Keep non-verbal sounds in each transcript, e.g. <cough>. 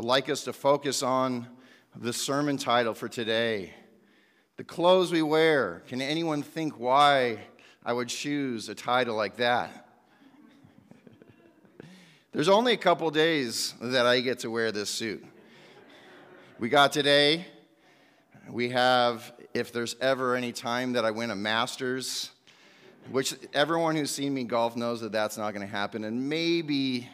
I'd like us to focus on the sermon title for today The Clothes We Wear. Can anyone think why I would choose a title like that? <laughs> There's only a couple days that I get to wear this suit. We got today. We have, if there's ever any time that I win a Masters, which everyone who's seen me golf knows that that's not going to happen, and maybe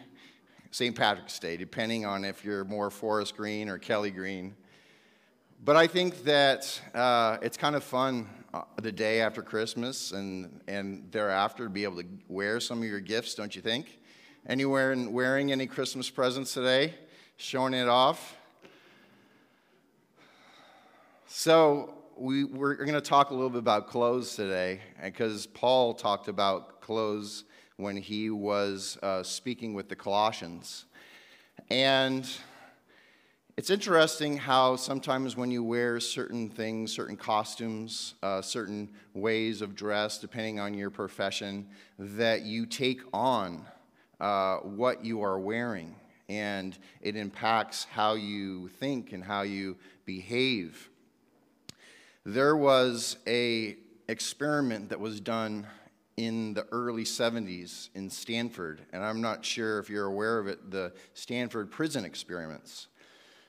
St. Patrick's Day, depending on if you're more Forest Green or Kelly Green. But I think that uh, it's kind of fun uh, the day after Christmas and, and thereafter to be able to wear some of your gifts, don't you think? Anywhere in wearing any Christmas presents today? Showing it off? So, we, we're going to talk a little bit about clothes today, because Paul talked about clothes when he was uh, speaking with the Colossians. And it's interesting how sometimes when you wear certain things, certain costumes, uh, certain ways of dress, depending on your profession, that you take on uh, what you are wearing. And it impacts how you think and how you behave. There was a experiment that was done in the early 70s in Stanford, and I'm not sure if you're aware of it, the Stanford prison experiments.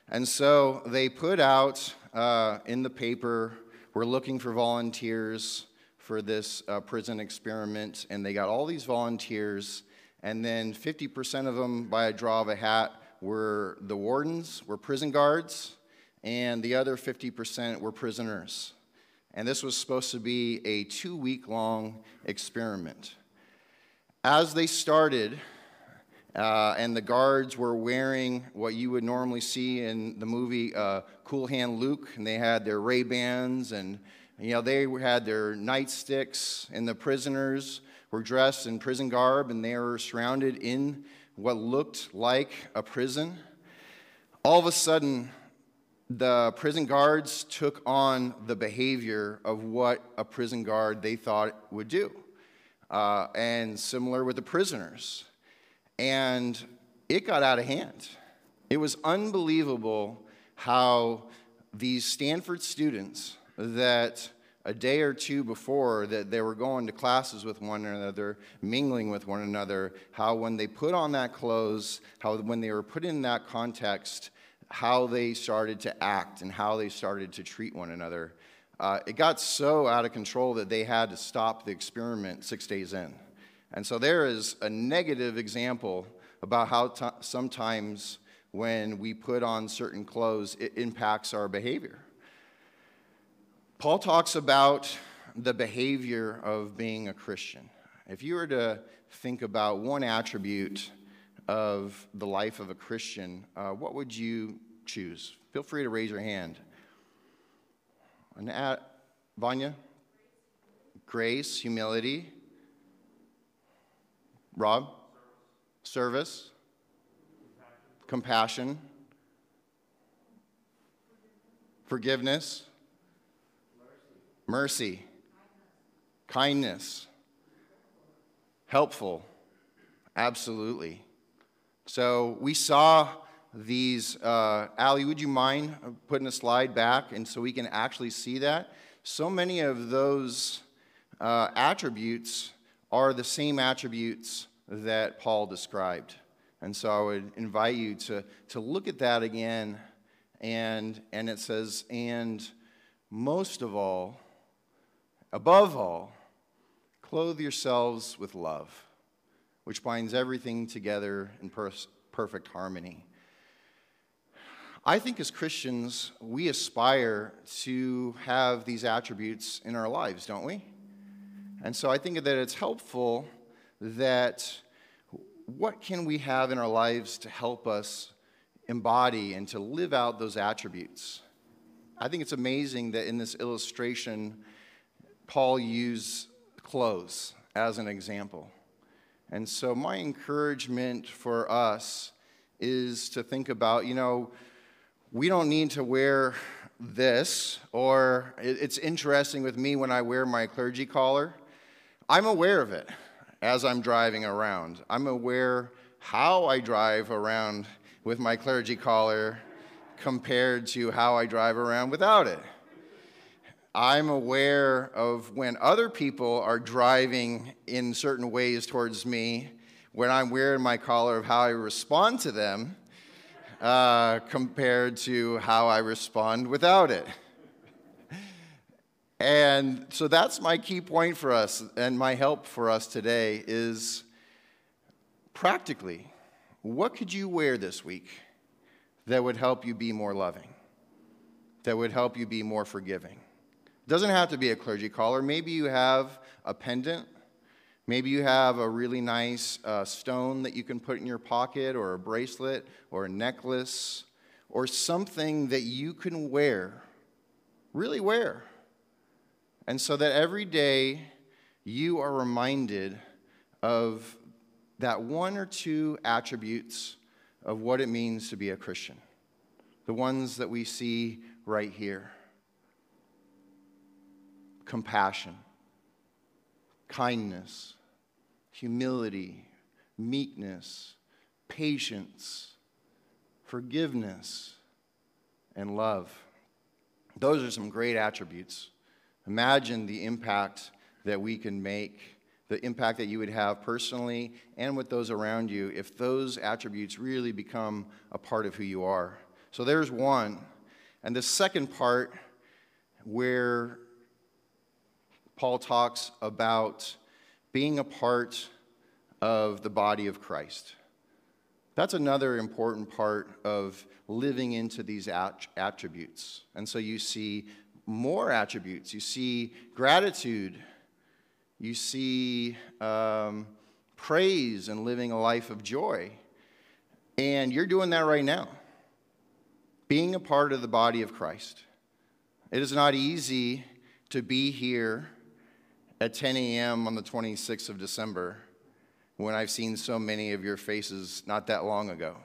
And so they put out uh, in the paper, we're looking for volunteers for this uh, prison experiment, and they got all these volunteers, and then 50% of them, by a draw of a hat, were the wardens, were prison guards, and the other 50% were prisoners and this was supposed to be a two week long experiment. As they started, uh, and the guards were wearing what you would normally see in the movie uh, Cool Hand Luke, and they had their Ray Bans, and you know they had their nightsticks, and the prisoners were dressed in prison garb, and they were surrounded in what looked like a prison. All of a sudden, the prison guards took on the behavior of what a prison guard they thought would do. Uh, and similar with the prisoners. And it got out of hand. It was unbelievable how these Stanford students that a day or two before that they were going to classes with one another, mingling with one another, how when they put on that clothes, how when they were put in that context, how they started to act and how they started to treat one another. Uh, it got so out of control that they had to stop the experiment six days in. And so there is a negative example about how t- sometimes when we put on certain clothes, it impacts our behavior. Paul talks about the behavior of being a Christian. If you were to think about one attribute of the life of a Christian, uh, what would you choose? Feel free to raise your hand. And at, Vanya? Grace, humility. Rob? Service. Compassion. Forgiveness. Mercy. Kindness. Helpful. Absolutely. So we saw these. Uh, Ali, would you mind putting a slide back and so we can actually see that? So many of those uh, attributes are the same attributes that Paul described. And so I would invite you to, to look at that again. And, and it says, and most of all, above all, clothe yourselves with love which binds everything together in per- perfect harmony. I think as Christians, we aspire to have these attributes in our lives, don't we? And so I think that it's helpful that what can we have in our lives to help us embody and to live out those attributes? I think it's amazing that in this illustration, Paul used clothes as an example. And so, my encouragement for us is to think about, you know, we don't need to wear this, or it's interesting with me when I wear my clergy collar. I'm aware of it as I'm driving around. I'm aware how I drive around with my clergy collar compared to how I drive around without it. I'm aware of when other people are driving in certain ways towards me, when I'm wearing my collar, of how I respond to them uh, compared to how I respond without it. And so that's my key point for us and my help for us today is practically, what could you wear this week that would help you be more loving, that would help you be more forgiving? Doesn't have to be a clergy collar. Maybe you have a pendant. Maybe you have a really nice uh, stone that you can put in your pocket, or a bracelet, or a necklace, or something that you can wear, really wear and so that every day you are reminded of that one or two attributes of what it means to be a Christian. The ones that we see right here compassion, kindness, humility, meekness, patience, forgiveness, and love. Those are some great attributes Imagine the impact that we can make, the impact that you would have personally and with those around you if those attributes really become a part of who you are. So there's one. And the second part, where Paul talks about being a part of the body of Christ. That's another important part of living into these attributes. And so you see more attributes. You see gratitude, you see um, praise and living a life of joy. And you're doing that right now, being a part of the body of Christ. It is not easy to be here at 10 a.m. on the 26th of December when I've seen so many of your faces not that long ago.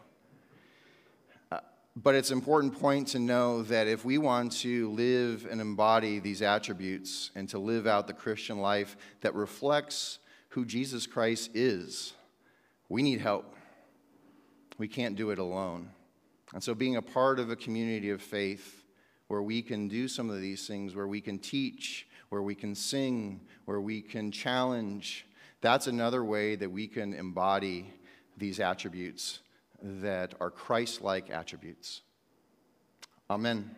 Uh, but it's an important point to know that if we want to live and embody these attributes and to live out the Christian life that reflects who Jesus Christ is, we need help. We can't do it alone. And so, being a part of a community of faith where we can do some of these things, where we can teach, where we can sing, where we can challenge, that's another way that we can embody these attributes that are Christ like attributes. Amen.